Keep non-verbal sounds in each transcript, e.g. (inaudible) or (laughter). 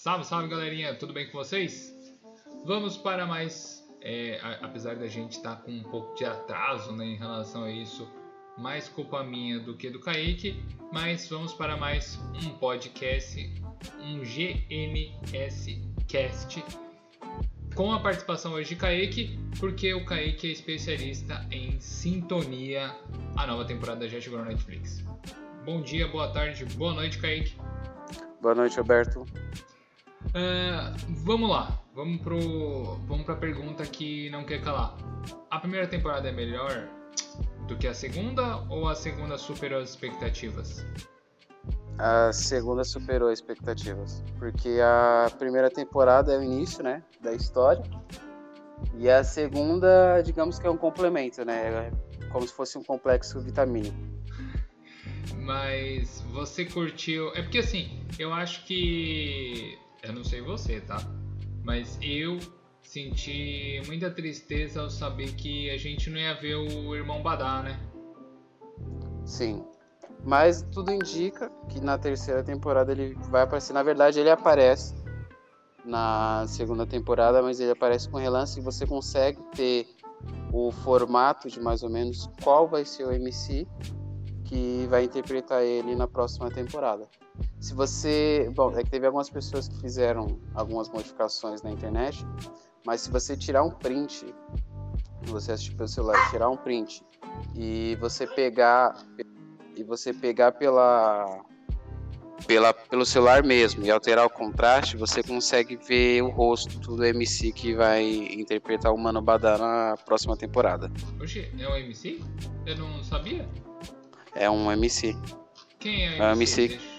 Salve, salve galerinha, tudo bem com vocês? Vamos para mais. É, a- apesar da gente estar com um pouco de atraso né, em relação a isso, mais culpa minha do que do Kaique, mas vamos para mais um podcast, um GNS Cast, com a participação hoje de Kaique, porque o Kaique é especialista em sintonia. A nova temporada já chegou na Netflix. Bom dia, boa tarde, boa noite, Kaique. Boa noite, Roberto. Ah, vamos lá, vamos pro, vamos para a pergunta que não quer calar. A primeira temporada é melhor do que a segunda ou a segunda superou as expectativas? A segunda superou as expectativas, porque a primeira temporada é o início, né, da história, e a segunda, digamos que é um complemento, né, é como se fosse um complexo vitamínico. Mas você curtiu? É porque assim, eu acho que eu não sei você, tá? Mas eu senti muita tristeza ao saber que a gente não ia ver o irmão Badá, né? Sim. Mas tudo indica que na terceira temporada ele vai aparecer. Na verdade, ele aparece na segunda temporada, mas ele aparece com relance e você consegue ter o formato de mais ou menos qual vai ser o MC que vai interpretar ele na próxima temporada. Se você. Bom, é que teve algumas pessoas que fizeram algumas modificações na internet, mas se você tirar um print, você assistir pelo celular, tirar um print e você pegar e você pegar pela, pela pelo celular mesmo e alterar o contraste, você consegue ver o rosto do MC que vai interpretar o Mano Badá na próxima temporada. Oxi, é o MC? Eu não sabia? É um MC. Quem é o É o MC?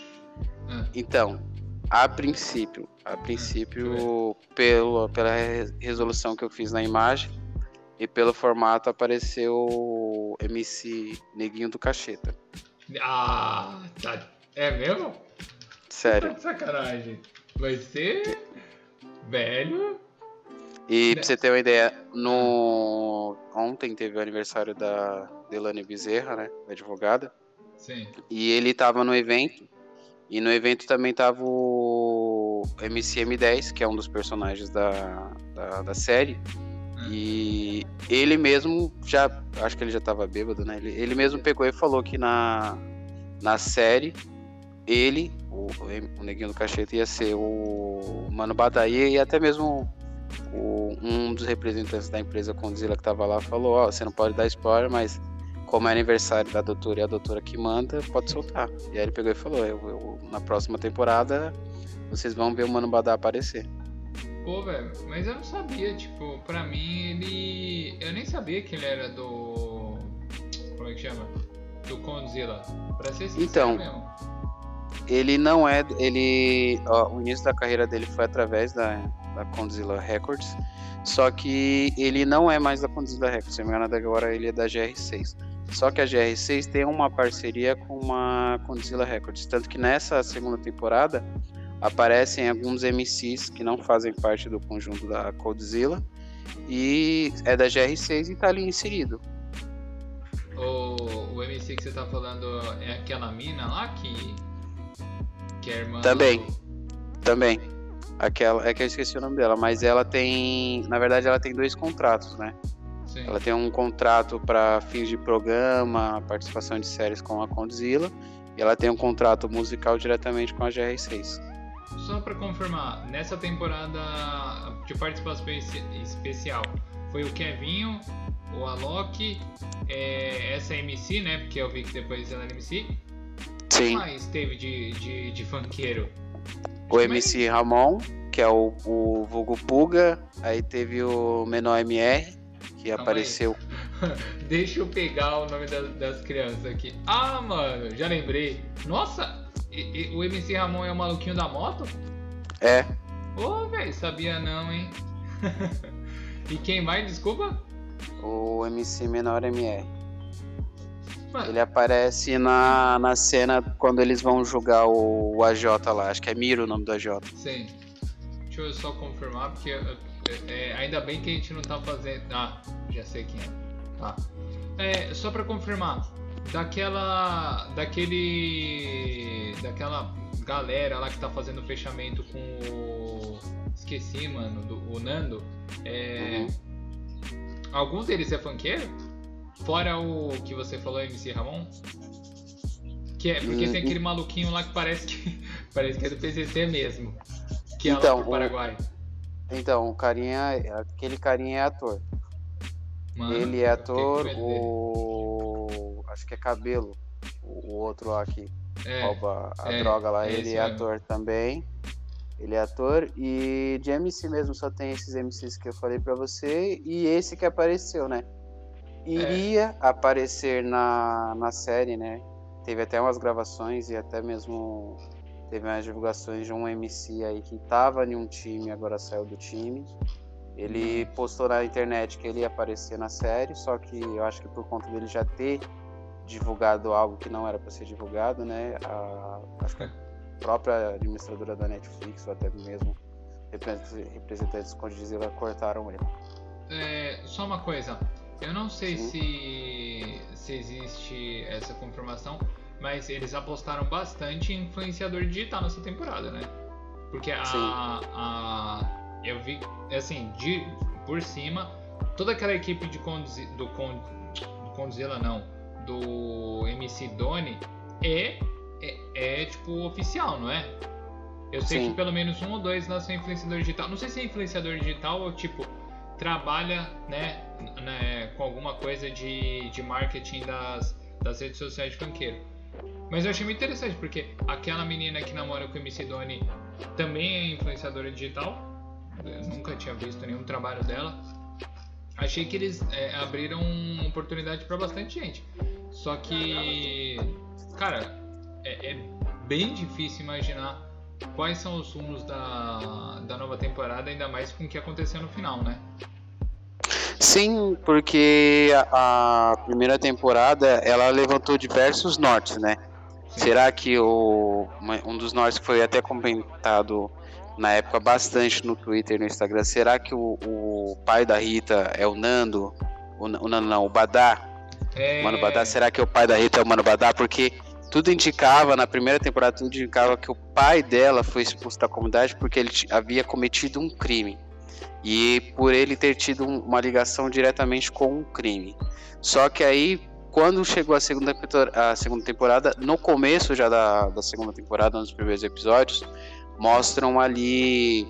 Ah, Então, a princípio, a princípio, pelo, pela re- resolução que eu fiz na imagem e pelo formato apareceu o MC Neguinho do Cacheta. Ah, tá. É mesmo? Sério. Tá sacanagem. Vai ser velho. E Né? pra você ter uma ideia, no ontem teve o aniversário da Delane Bezerra, né, advogada, Sim. e ele tava no evento, e no evento também tava o MCM10, que é um dos personagens da, da, da série, e ele mesmo já, acho que ele já tava bêbado, né, ele, ele mesmo pegou e falou que na, na série, ele, o, o Neguinho do Cacheta, ia ser o Mano Badaia e até mesmo o- um dos representantes da empresa Condzilla que tava lá falou, ó, você não pode dar spoiler, mas como é aniversário da doutora e a doutora que manda, pode soltar. E aí ele pegou e falou, eu, eu- na próxima temporada vocês vão ver o Mano Badá aparecer. Pô, velho, mas eu não sabia, tipo, pra mim ele. Eu nem sabia que ele era do. Como é que chama? Do Condzilla. Pra ser sincero Então, mesmo. Ele não é, ele, ó, o início da carreira dele foi através da, da Condzilla Records, só que ele não é mais da Condzilla Records, se não me engano agora ele é da GR6. Só que a GR6 tem uma parceria com uma Condzilla Records, tanto que nessa segunda temporada aparecem alguns MCs que não fazem parte do conjunto da Condzilla e é da GR6 e tá ali inserido. O, o MC que você tá falando é aquela mina lá que. Que é irmã. Também. do- Também. Aquela, é que eu esqueci o nome dela, mas ela tem, na verdade ela tem dois contratos, né? Sim. Ela tem um contrato para fins de programa, participação de séries com a Condzilla, e ela tem um contrato musical diretamente com a GR6. Só pra confirmar, nessa temporada de participação espe- especial foi o Kevinho, o Alok, é, essa MC, né? Porque eu vi que depois ela era MC. Sim, Mas teve de, de, de funkeiro. o MC Ramon, que é o, o vulgo Puga, aí teve o Menor MR, que Calma apareceu. (laughs) Deixa eu pegar o nome das, das crianças aqui. Ah, mano, já lembrei. Nossa, e- e- o MC Ramon é o maluquinho da moto? É, Ô, velho, sabia não, hein? (laughs) e quem mais, desculpa? o MC Menor MR. Mano, Ele aparece na, na cena quando eles vão julgar o, o AJ lá, acho que é Miro o nome do AJ. Sim. Deixa eu só confirmar, porque é, ainda bem que a gente não tá fazendo. Ah, já sei quem é. Tá. É, só pra confirmar, daquela. daquele. daquela galera lá que tá fazendo fechamento com o. Esqueci, mano, do, o Nando. É. Uhum. Alguns deles é funkeiro? Fora o que você falou, MC Ramon? Que é, porque hum, tem aquele maluquinho lá que parece que. (laughs) parece que é do PCC mesmo. Que é então, lá pro Paraguai. O, então, o carinha. Aquele carinha é ator. Mano, ele é ator, o. Acho que é cabelo. O, outro lá que é, rouba a é, droga lá, é ele é ator também. Ele é ator e de MC mesmo só tem esses MCs que eu falei para você e esse que apareceu, né? Iria é. aparecer na, na série, né? Teve até umas gravações e até mesmo teve umas divulgações de um MC aí que tava em um time, agora saiu do time. Ele postou na internet que ele ia aparecer na série, só que eu acho que por conta dele já ter divulgado algo que não era para ser divulgado, né? A, acho que própria administradora da Netflix, ou até mesmo representantes com Godzilla cortaram ele. É, só uma coisa, eu não sei se, se existe essa confirmação, mas eles apostaram bastante em influenciador digital nessa temporada, né? Porque a, a eu vi assim de por cima toda aquela equipe de Conzi, do, Con, do Condzilla não do MC Doni é é, é, tipo oficial, não é? Eu sei Sim. que pelo menos um ou dois lá são influenciador digital. Não sei se é influenciador digital ou tipo trabalha, né, né com alguma coisa de, de marketing das, das redes sociais de funkeiro. Mas eu achei muito interessante porque aquela menina que namora com o MC Doni também é influenciadora digital. Eu nunca tinha visto nenhum trabalho dela. Achei que eles é, abriram oportunidade para bastante gente. Só que, cara, é, é bem difícil imaginar quais são os rumos da, da nova temporada, ainda mais com o que aconteceu no final, né? Sim, porque a, a primeira temporada ela levantou diversos nortes, né? Sim. Será que o, um dos nortes que foi até comentado na época bastante no Twitter e no Instagram, será que o, o pai da Rita é o Nando? O, o Nando não, o Badá? É... Mano Badá, será que o pai da Rita é o Mano Badá? Porque tudo indicava, na primeira temporada, tudo indicava que o pai dela foi expulso da comunidade porque ele havia cometido um crime. E por ele ter tido uma ligação diretamente com um crime. Só que aí, quando chegou a segunda, a segunda temporada, no começo já da, da segunda temporada, nos primeiros episódios, mostram ali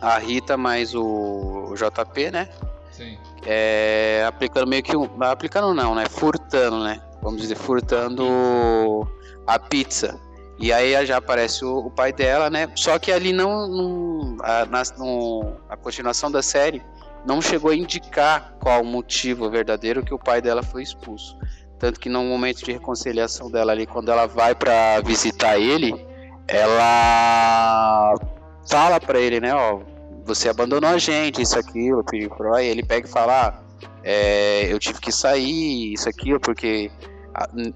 a Rita mais o, o JP, né? Sim. É, aplicando meio que um. Aplicando não, né? Furtando, né? vamos dizer, furtando a pizza. E aí já aparece o, o pai dela, né? Só que ali não, não a, na, no, a continuação da série não chegou a indicar qual o motivo verdadeiro que o pai dela foi expulso. Tanto que no momento de reconciliação dela ali, quando ela vai para visitar ele, ela fala para ele, né, ó, você abandonou a gente, isso aquilo, pediu aí ele pega e fala, ah, é, eu tive que sair, isso aquilo, porque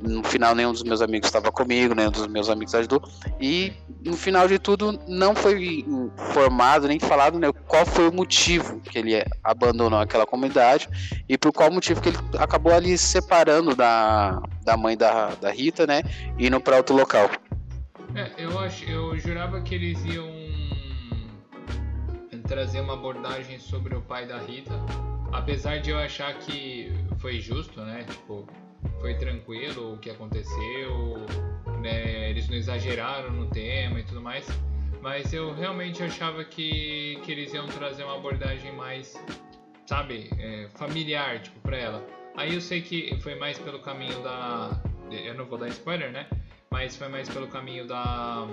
no final nenhum dos meus amigos estava comigo, nenhum dos meus amigos ajudou. E no final de tudo não foi informado nem falado né, qual foi o motivo que ele abandonou aquela comunidade e por qual motivo que ele acabou ali se separando da, da mãe da, da Rita, né? Indo para outro local. É, eu, acho, eu jurava que eles iam trazer uma abordagem sobre o pai da Rita, apesar de eu achar que foi justo, né? Tipo, foi tranquilo o que aconteceu, né? eles não exageraram no tema e tudo mais, mas eu realmente achava que, que eles iam trazer uma abordagem mais, sabe, é, familiar, tipo, pra ela. Aí eu sei que foi mais pelo caminho da. Eu não vou dar spoiler, né? Mas foi mais pelo caminho da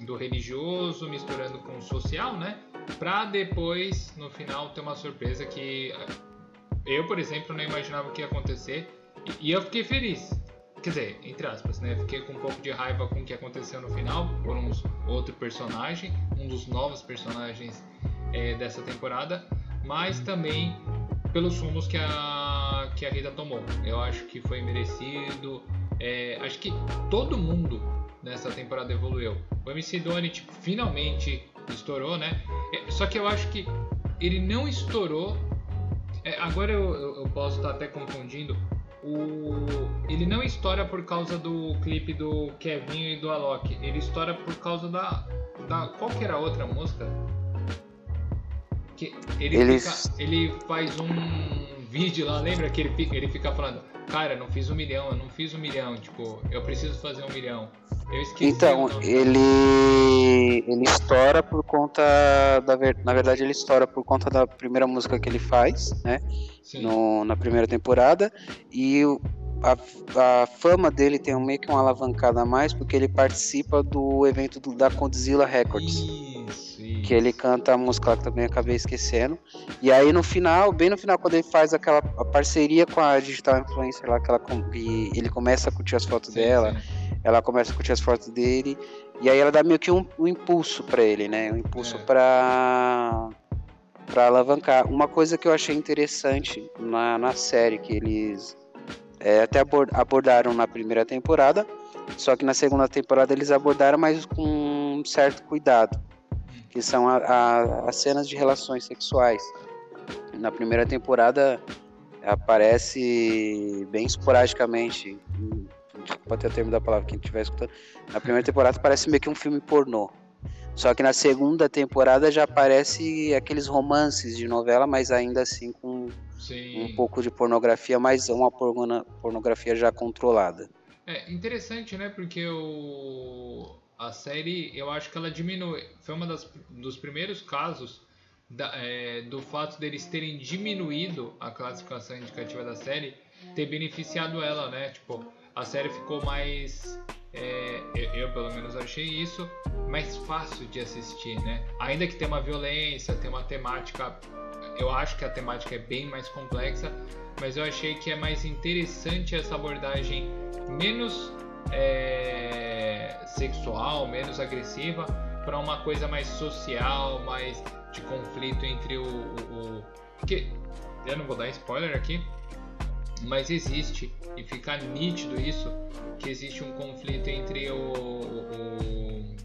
do religioso misturando com o social, né? Pra depois, no final, ter uma surpresa que eu, por exemplo, não imaginava o que ia acontecer e eu fiquei feliz. Quer dizer, entre aspas, né? Fiquei com um pouco de raiva com o que aconteceu no final, por um outro personagem, um dos novos personagens é, dessa temporada, mas também pelos rumos que a, que a Rita tomou. Eu acho que foi merecido. É, acho que todo mundo nessa temporada evoluiu. O MC Doni, tipo, finalmente estourou, né? É, só que eu acho que ele não estourou. É, agora eu, eu, eu posso estar até confundindo o, ele não estoura por causa do clipe do Kevin e do Alok. Ele estoura por causa da. da qual que era a outra música? Que ele, Eles- fica, ele faz um vídeo lá, lembra que ele fica, ele fica falando, cara, não fiz um milhão, eu não fiz um milhão, tipo, eu preciso fazer um milhão. Eu esqueci. Então, ele ele estoura por conta da ver- na verdade ele estoura por conta da primeira música que ele faz, né? Sim. no- na primeira temporada e o- a, a fama dele tem um- meio que uma alavancada a mais porque ele participa do evento do- da Godzilla Records. Isso, Que ele canta a música lá que também acabei esquecendo. E aí no final, bem no final, quando ele faz aquela parceria com a digital influencer lá, que ela, e ele começa a curtir as fotos Sim, dela, sim. ela começa a curtir as fotos dele e aí ela dá meio que um, um impulso pra ele, né? Um impulso É. pra para alavancar. Uma coisa que eu achei interessante na, na série que eles é, até abor- abordaram na primeira temporada, só que na segunda temporada eles abordaram mais com um certo cuidado, que são a- a- as cenas de relações sexuais. Na primeira temporada aparece bem esporadicamente, desculpa até o termo da palavra, quem estiver escutando, na primeira temporada parece meio que um filme pornô. Só que na segunda temporada já aparece aqueles romances de novela, mas ainda assim com Sim. um pouco de pornografia, mas uma pornografia já controlada. É interessante, né? Porque o... a série, eu acho que ela diminui. Foi das dos primeiros casos da- é, do fato deles terem diminuído a classificação indicativa da série, ter beneficiado ela, né? Tipo, a série ficou mais. é, eu, eu, pelo menos achei isso mais fácil de assistir, né? Ainda que tenha uma violência, tem uma temática. Eu acho que a temática é bem mais complexa, mas eu achei que é mais interessante essa abordagem menos é, sexual, menos agressiva, para uma coisa mais social, mais de conflito entre o, o, o- Porque eu não vou dar spoiler aqui, mas existe e fica nítido isso que existe um conflito entre o, o-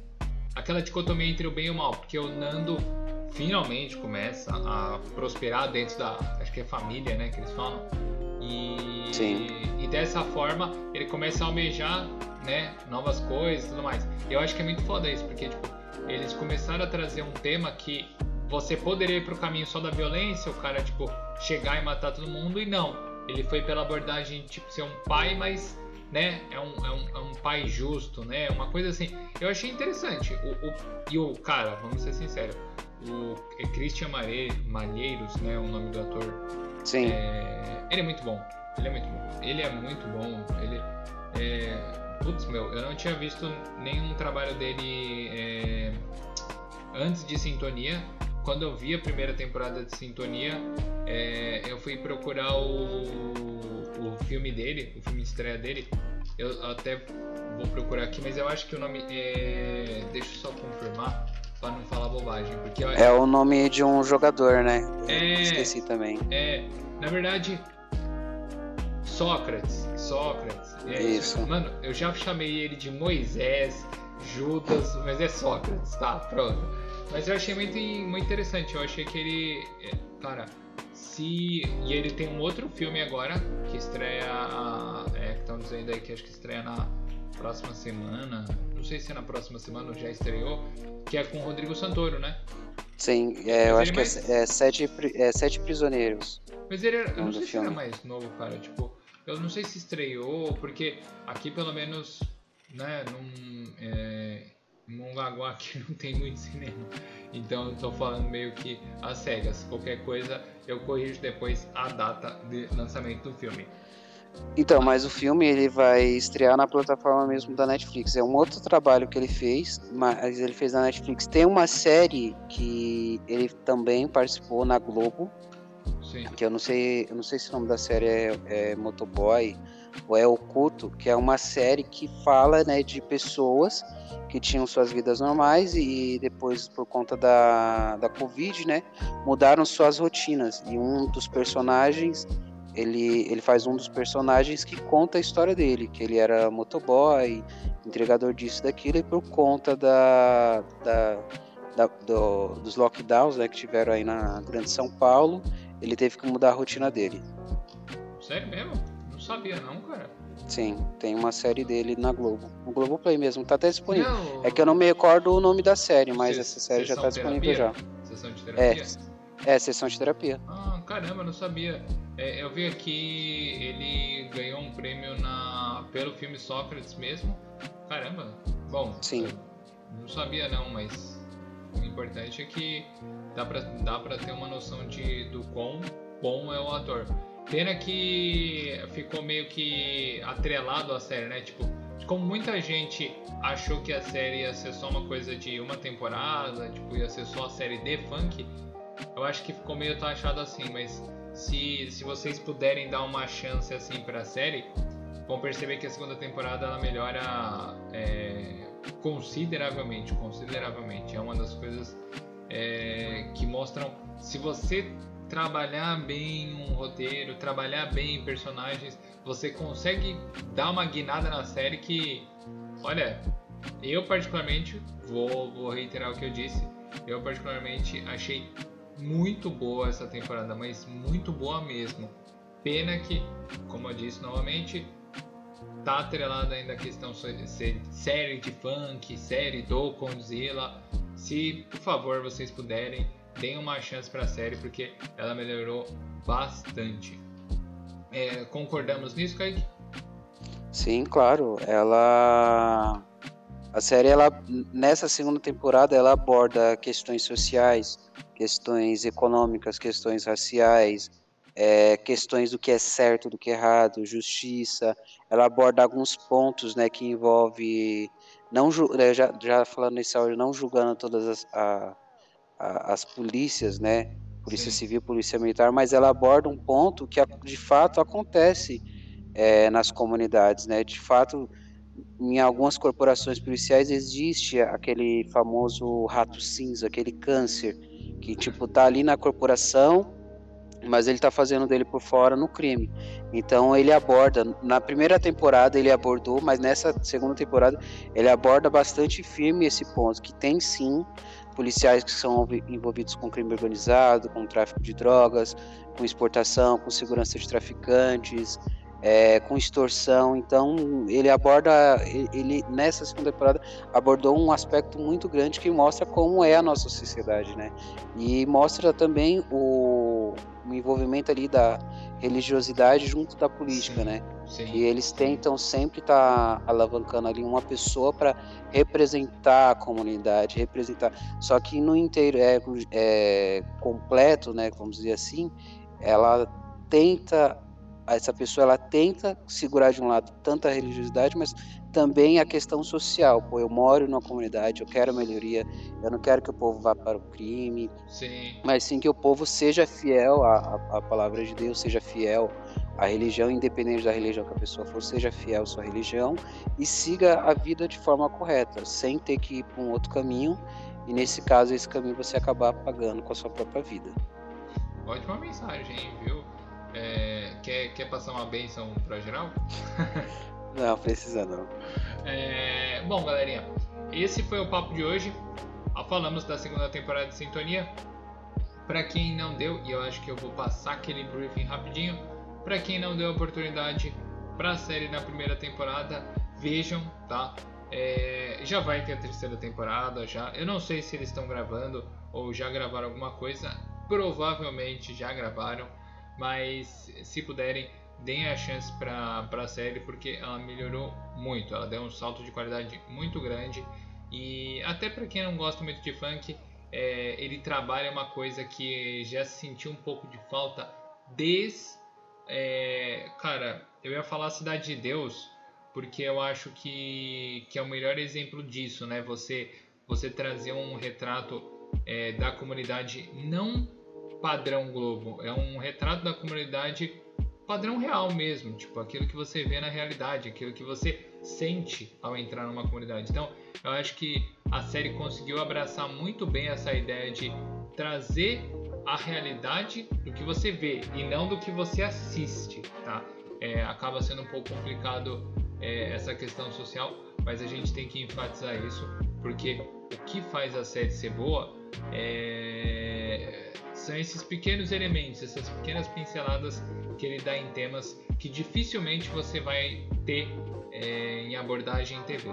aquela dicotomia entre o bem e o mal, porque o Nando finalmente começa a prosperar dentro da acho que é família, né, que eles falam. E, Sim. e dessa forma ele começa a almejar, né, novas coisas e tudo mais. Eu acho que é muito foda isso, porque tipo, eles começaram a trazer um tema que você poderia ir pro caminho só da violência, o cara tipo chegar e matar todo mundo e não. Ele foi pela abordagem tipo ser um pai, mas né, é um, é um, é um pai justo, né? Uma coisa assim. Eu achei interessante. O, o- e o cara, vamos ser sinceros, o Christian Mare- Malheiros, né, o nome do ator, Sim, é, ele é muito bom. Ele é muito bom. Ele é muito bom. Ele é. Putz, meu, eu não tinha visto nenhum trabalho dele é, antes de Sintonia. Quando eu vi a primeira temporada de Sintonia, é, eu fui procurar o, o filme dele, o filme de estreia dele. Eu até vou procurar aqui, mas eu acho que o nome é. Deixa eu só confirmar pra não falar bobagem, porque eu, é o nome de um jogador, né? É. Esqueci também. é, na verdade, Sócrates. Sócrates. É Isso. Mano, eu já chamei ele de Moisés, Judas, mas é Sócrates, tá? Pronto. Mas eu achei muito, muito interessante. Eu achei que ele. é, Cara, se. E ele tem um outro filme agora que estreia. É, que estão dizendo aí que acho que estreia na próxima semana. Não sei se é na próxima semana ou já estreou. Que é com o Rodrigo Santoro, né? Sim, é, eu acho ele que é, mais- é sete, é Sete Prisioneiros. Mas ele era, eu não sei se era filme. mais novo, cara. Tipo, eu não sei se estreou, porque aqui pelo menos, né, num, é, Mongaguá aqui (laughs) não tem muito cinema. Então tô falando meio que às cegas. Qualquer coisa eu corrijo depois a data de lançamento do filme. Então, mas o filme ele vai estrear na plataforma mesmo da Netflix. É um outro trabalho que ele fez, mas ele fez na Netflix. Tem uma série que ele também participou na Globo, Sim. que eu não sei, eu não sei se o nome da série é, é Motoboy ou é Oculto, que é uma série que fala, né, de pessoas que tinham suas vidas normais e depois por conta da, da Covid, né, mudaram suas rotinas. E um dos personagens ele, ele faz um dos personagens que conta a história dele, que ele era motoboy, entregador disso daquilo, e por conta da, da, da- do- dos lockdowns né, que tiveram aí na Grande São Paulo, ele teve que mudar a rotina dele. Sério mesmo? Não sabia não, cara. Sim, tem uma série dele na Globo. No Globoplay mesmo, tá até disponível. Não, é que eu não me recordo o nome da série, mas essa série já tá disponível já. Sessão de terapia? É, é sessão de terapia. Ah, caramba, não sabia. É, eu vi aqui, ele ganhou um prêmio na pelo filme Sócrates mesmo. Caramba, bom. Sim. Não sabia não, mas o importante é que dá pra, dá pra ter uma noção de, do quão bom é o ator. Pena que ficou meio que atrelado à série, né? Tipo, como muita gente achou que a série ia ser só uma coisa de uma temporada, tipo, ia ser só a série de funk, eu acho que ficou meio taxado assim, mas se, se vocês puderem dar uma chance assim para a série, vão perceber que a segunda temporada ela melhora é, consideravelmente, consideravelmente. É uma das coisas é, que mostram se você trabalhar bem um roteiro, trabalhar bem personagens, você consegue dar uma guinada na série que, olha, eu particularmente vou, vou reiterar o que eu disse. Eu particularmente achei muito boa essa temporada, mas muito boa mesmo. Pena que, como eu disse novamente, tá atrelada ainda a questão de série de funk, série do Condzilla. Se, por favor, vocês puderem, deem uma chance para a série porque ela melhorou bastante. É, concordamos nisso, Kaique? Sim, claro. Ela a série ela nessa segunda temporada ela aborda questões sociais, questões econômicas, questões raciais, é, questões do que é certo, do que é errado, justiça. Ela aborda alguns pontos, né, que envolve não né, já, já falando nesse áudio, não julgando todas as, a, a, as polícias, né, polícia civil, polícia militar, mas ela aborda um ponto que de fato acontece é, nas comunidades, né, de fato em algumas corporações policiais existe aquele famoso rato cinza, aquele câncer que tipo tá ali na corporação, mas ele tá fazendo dele por fora no crime. Então ele aborda, na primeira temporada ele abordou, mas nessa segunda temporada ele aborda bastante firme esse ponto, que tem sim policiais que são envolvidos com crime organizado, com tráfico de drogas, com exportação, com segurança de traficantes, é, com extorsão. Então, ele aborda, ele nessa segunda temporada abordou um aspecto muito grande que mostra como é a nossa sociedade, né? E mostra também o, o envolvimento ali da religiosidade junto da política, sim, né? Sim, e eles tentam sempre estar tá alavancando ali uma pessoa para representar a comunidade, representar. Só que no inteiro é, é completo, né? Vamos dizer assim, ela tenta essa pessoa ela tenta segurar de um lado tanta religiosidade, mas também a questão social. Pô, eu moro numa comunidade, eu quero melhoria, eu não quero que o povo vá para o crime, sim. mas sim que o povo seja fiel à, à palavra de Deus, seja fiel à religião, independente da religião que a pessoa for, seja fiel à sua religião e siga a vida de forma correta, sem ter que ir para um outro caminho. E nesse caso, esse caminho você acabar pagando com a sua própria vida. Ótima mensagem, viu? É, quer, quer passar uma benção para geral? (laughs) não, precisa não. É, bom, galerinha, esse foi o papo de hoje. Falamos da segunda temporada de Sintonia. Para quem não deu, e eu acho que eu vou passar aquele briefing rapidinho. Para quem não deu oportunidade para a série na primeira temporada, vejam, tá? É, já vai ter a terceira temporada, já. Eu não sei se eles estão gravando ou já gravaram alguma coisa. Provavelmente já gravaram mas se puderem, deem a chance para a série porque ela melhorou muito, ela deu um salto de qualidade muito grande. E até para quem não gosta muito de funk, é, ele trabalha uma coisa que já sentiu um pouco de falta desde, é, cara, eu ia falar Cidade de Deus porque eu acho que, que é o melhor exemplo disso, né? Você você trazer um retrato é, da comunidade não padrão Globo, é um retrato da comunidade padrão real mesmo, tipo aquilo que você vê na realidade, aquilo que você sente ao entrar numa comunidade. Então, eu acho que a série conseguiu abraçar muito bem essa ideia de trazer a realidade do que você vê e não do que você assiste, tá? É, acaba sendo um pouco complicado é, essa questão social, mas a gente tem que enfatizar isso porque o que faz a série ser boa é são esses pequenos elementos, essas pequenas pinceladas que ele dá em temas que dificilmente você vai ter é, em abordagem em TV.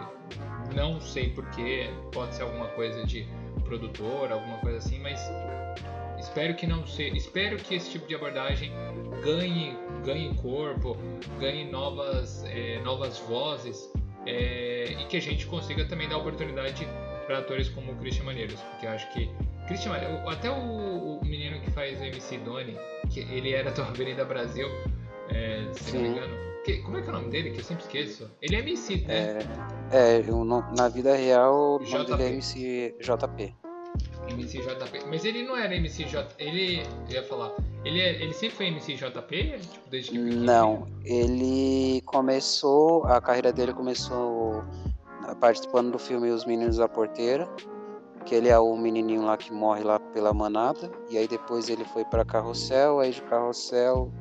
Não sei porquê, pode ser alguma coisa de produtor, alguma coisa assim, mas espero que não seja. Espero que esse tipo de abordagem ganhe, ganhe corpo, ganhe novas, é, novas vozes é, e que a gente consiga também dar oportunidade para atores como o Christian Maneiros, porque eu acho que Christian até o, o, menino que faz o MC Doni, que ele era do Avenida Brasil, é, se Sim. não me engano. Que, como é que é o nome dele? Que eu sempre esqueço. Ele é MC, né? É, é eu, na vida real, o nome dele é MC JP. MCJP. Mas ele não era MCJ. Ele. Eu ia falar. Ele, é, ele sempre foi MCJP? Tipo, desde que Não. Ele começou. A carreira dele começou participando do filme Os Meninos da Porteira. Que ele é o menininho lá que morre lá pela manada. E aí depois ele foi para Carrossel. Aí de Carrossel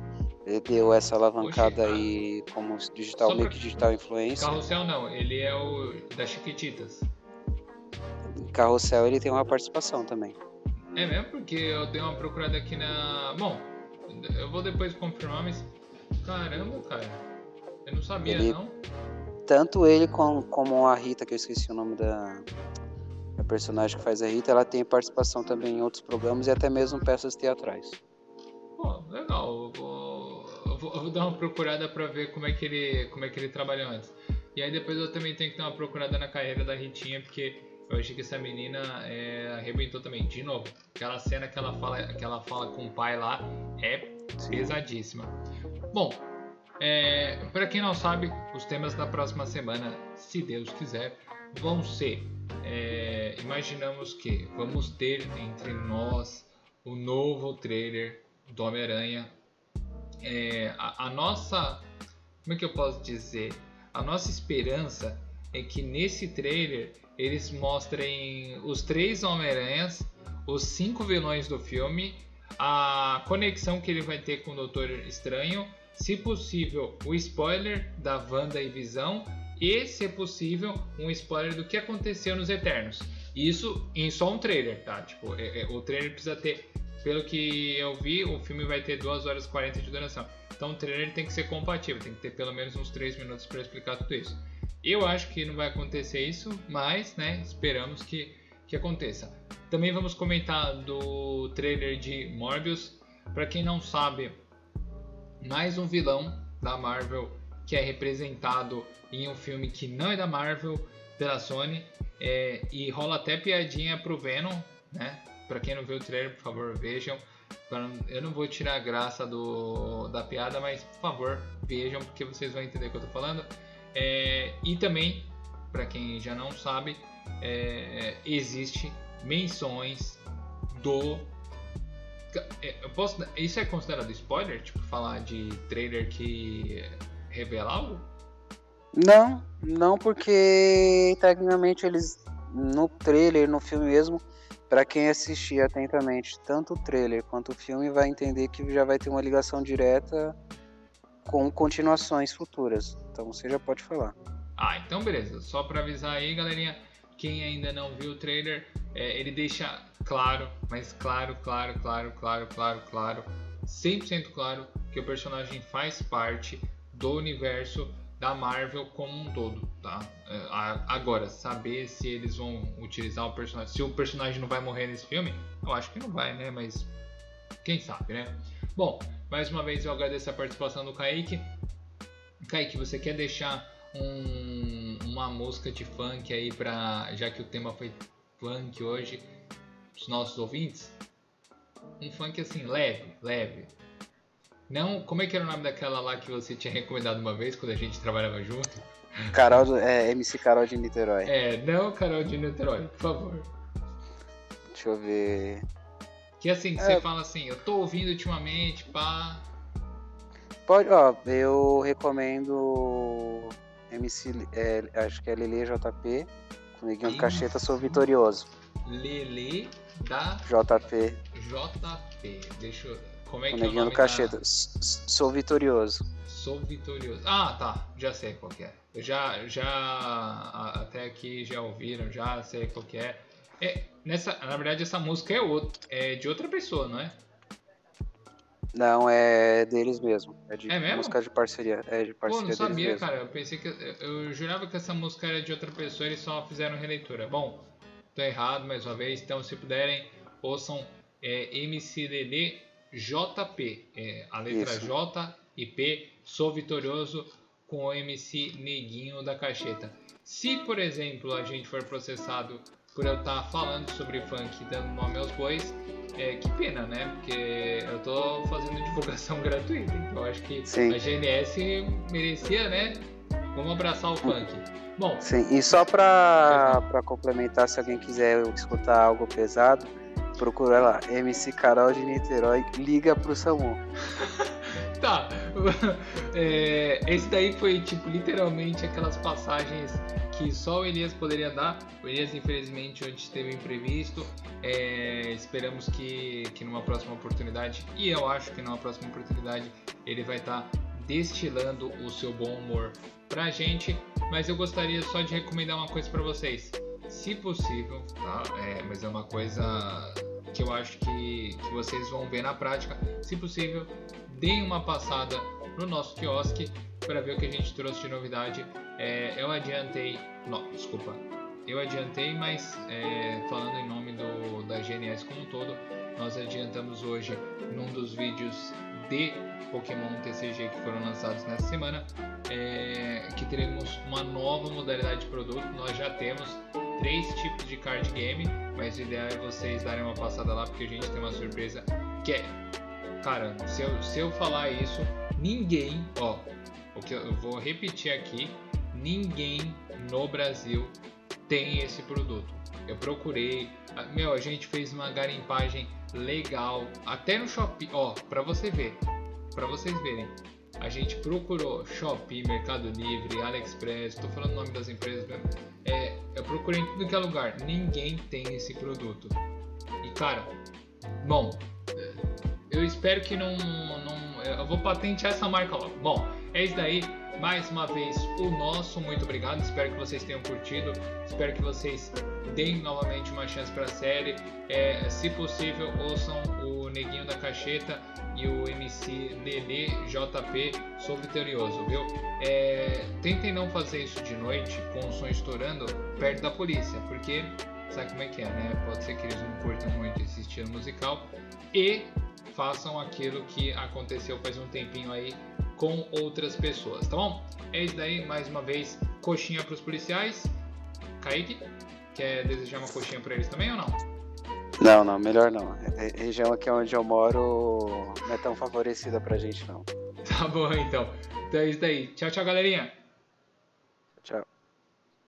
ele deu essa alavancada Oxi, aí como digital, meio que digital influencer. Carrossel não, ele é o das Chiquititas. Carrossel ele tem uma participação também. É mesmo? Porque eu dei uma procurada aqui na. Bom, eu vou depois confirmar, mas. Caramba, cara. Eu não sabia, ele... não. Tanto ele como, como a Rita, que eu esqueci o nome da, a personagem que faz a Rita, ela tem participação também em outros programas e até mesmo peças teatrais. Pô, legal. Eu vou, eu vou, eu vou dar uma procurada para ver como é, que ele, como é que ele trabalha antes. E aí depois eu também tenho que dar uma procurada na carreira da Ritinha, porque eu achei que essa menina é, arrebentou também. De novo, aquela cena que ela fala, que ela fala com o pai lá é Sim. pesadíssima. Bom, é, para quem não sabe, os temas da próxima semana, se Deus quiser, vão ser. É, imaginamos que vamos ter entre nós o novo trailer do Homem-Aranha. É, a, a nossa. Como é que eu posso dizer? A nossa esperança é que nesse trailer eles mostrem os três Homem-Aranhas, os cinco vilões do filme, a conexão que ele vai ter com o Doutor Estranho, se possível, o spoiler da Wanda e Visão e, se possível, um spoiler do que aconteceu nos Eternos. Isso em só um trailer, tá? Tipo, é, é, o trailer precisa ter, pelo que eu vi, o filme vai ter 2 horas e 40 de duração. Então o trailer tem que ser compatível, tem que ter pelo menos uns 3 minutos para explicar tudo isso. Eu acho que não vai acontecer isso, mas né, esperamos que, que aconteça. Também vamos comentar do trailer de Morbius. Para quem não sabe, mais um vilão da Marvel que é representado em um filme que não é da Marvel pela Sony é, e rola até piadinha pro Venom, né? Para quem não viu o trailer, por favor, vejam. Eu não vou tirar a graça do, da piada, mas por favor, vejam porque vocês vão entender o que eu tô falando. É, e também, para quem já não sabe, é, existe menções do. É, eu posso, isso é considerado spoiler? Tipo, falar de trailer que revela algo? Não, não porque tecnicamente eles no trailer, no filme mesmo, para quem assistir atentamente tanto o trailer quanto o filme vai entender que já vai ter uma ligação direta com continuações futuras. Então você já pode falar. Ah, então beleza. Só para avisar aí, galerinha, quem ainda não viu o trailer, é, ele deixa claro, mas claro, claro, claro, claro, claro, claro, 100% claro que o personagem faz parte do universo da Marvel como um todo, tá? É, agora, saber se eles vão utilizar o personagem, se o personagem não vai morrer nesse filme, eu acho que não vai, né? Mas quem sabe, né? Bom, mais uma vez eu agradeço a participação do Kaique. Kaique, você quer deixar um, uma música de funk aí para já que o tema foi funk hoje, os nossos ouvintes? Um funk assim leve, leve. Não, como é que era o nome daquela lá que você tinha recomendado uma vez quando a gente trabalhava junto? Carol, é, MC Carol de Niterói. É, não Carol de Niterói, por favor. Deixa eu ver. Que assim, é. você fala assim, eu tô ouvindo ultimamente, pá. Pode, ó, eu recomendo MC, é, acho que é Lele JP, com Neguinho do Cacheta, sou vitorioso. Lele da JP. JP, deixa eu. Como é que é o nome Cacheta, da... sou vitorioso. Sou vitorioso. Ah, tá, já sei qual é. Eu já, já, até aqui já ouviram, já sei qual é. É, nessa, na verdade, essa música é, outro, é de outra pessoa, não é? Não, é deles mesmo. É de É mesmo? música de parceria. É de Pô, parceria não deles sabia, mesmo. cara. Eu pensei que. Eu eu jurava que essa música era de outra pessoa, eles só fizeram releitura. Bom, tô errado mais uma vez, então se puderem, ouçam é, MCDD JP. É, a letra Isso. J e P, Sou Vitorioso com o MC Neguinho da Cacheta. Se, por exemplo, a gente for processado por eu estar falando sobre funk e dando nome aos bois, é, que pena, né? Porque eu tô fazendo divulgação (laughs) gratuita, então acho que Sim. a GNS merecia, né? Vamos abraçar o funk. Bom, Sim, e só pra complementar, se alguém quiser escutar algo pesado, procura lá, MC Carol de Niterói, liga pro SAMU. (laughs) tá. (laughs) É, esse daí foi, tipo, literalmente aquelas passagens que só o Elias poderia dar. O Elias, infelizmente, hoje teve imprevisto. É, esperamos que, que numa próxima oportunidade, e eu acho que numa próxima oportunidade, ele vai estar destilando o seu bom humor pra gente. Mas eu gostaria só de recomendar uma coisa pra vocês. Se possível, tá? É, mas é uma coisa que eu acho que, que vocês vão ver na prática. Se possível, deem uma passada no nosso quiosque para ver o que a gente trouxe de novidade. É, eu adiantei, não, desculpa, eu adiantei, mas é, falando em nome do, da GNS como um todo, nós adiantamos hoje num dos vídeos de Pokémon TCG que foram lançados nessa semana, é, que teremos uma nova modalidade de produto. Nós já temos três tipos de card game, mas o ideal é vocês darem uma passada lá porque a gente tem uma surpresa que é Cara, se eu, se eu falar isso, ninguém, ó, o que eu, vou repetir aqui, ninguém no Brasil tem esse produto. Eu procurei, meu, a gente fez uma garimpagem legal, até no Shopee, ó, pra você ver, pra vocês verem. A gente procurou Shopee, Mercado Livre, AliExpress, tô falando o nome das empresas mesmo. É, eu procurei em tudo que é lugar, ninguém tem esse produto. E cara, bom, eu espero que não, não. Eu vou patentear essa marca logo. Bom, é isso daí. Mais uma vez, o nosso muito obrigado. Espero que vocês tenham curtido. Espero que vocês deem novamente uma chance para a série. É, se possível, ouçam o Neguinho da Cacheta e o MC Lele JP. Sou vitorioso, viu? É, tentem não fazer isso de noite com o som estourando perto da polícia, porque sabe como é que é, né? Pode ser que eles não curtam muito esse estilo musical. E façam aquilo que aconteceu faz um tempinho aí com outras pessoas, tá bom? É isso daí, mais uma vez, coxinha pros policiais. Kaique, quer desejar uma coxinha pra eles também ou não? Não, não, melhor não. A região aqui onde eu moro não é tão favorecida pra gente, não. (laughs) Tá bom, então. Então é isso daí. Tchau, tchau, galerinha. Tchau.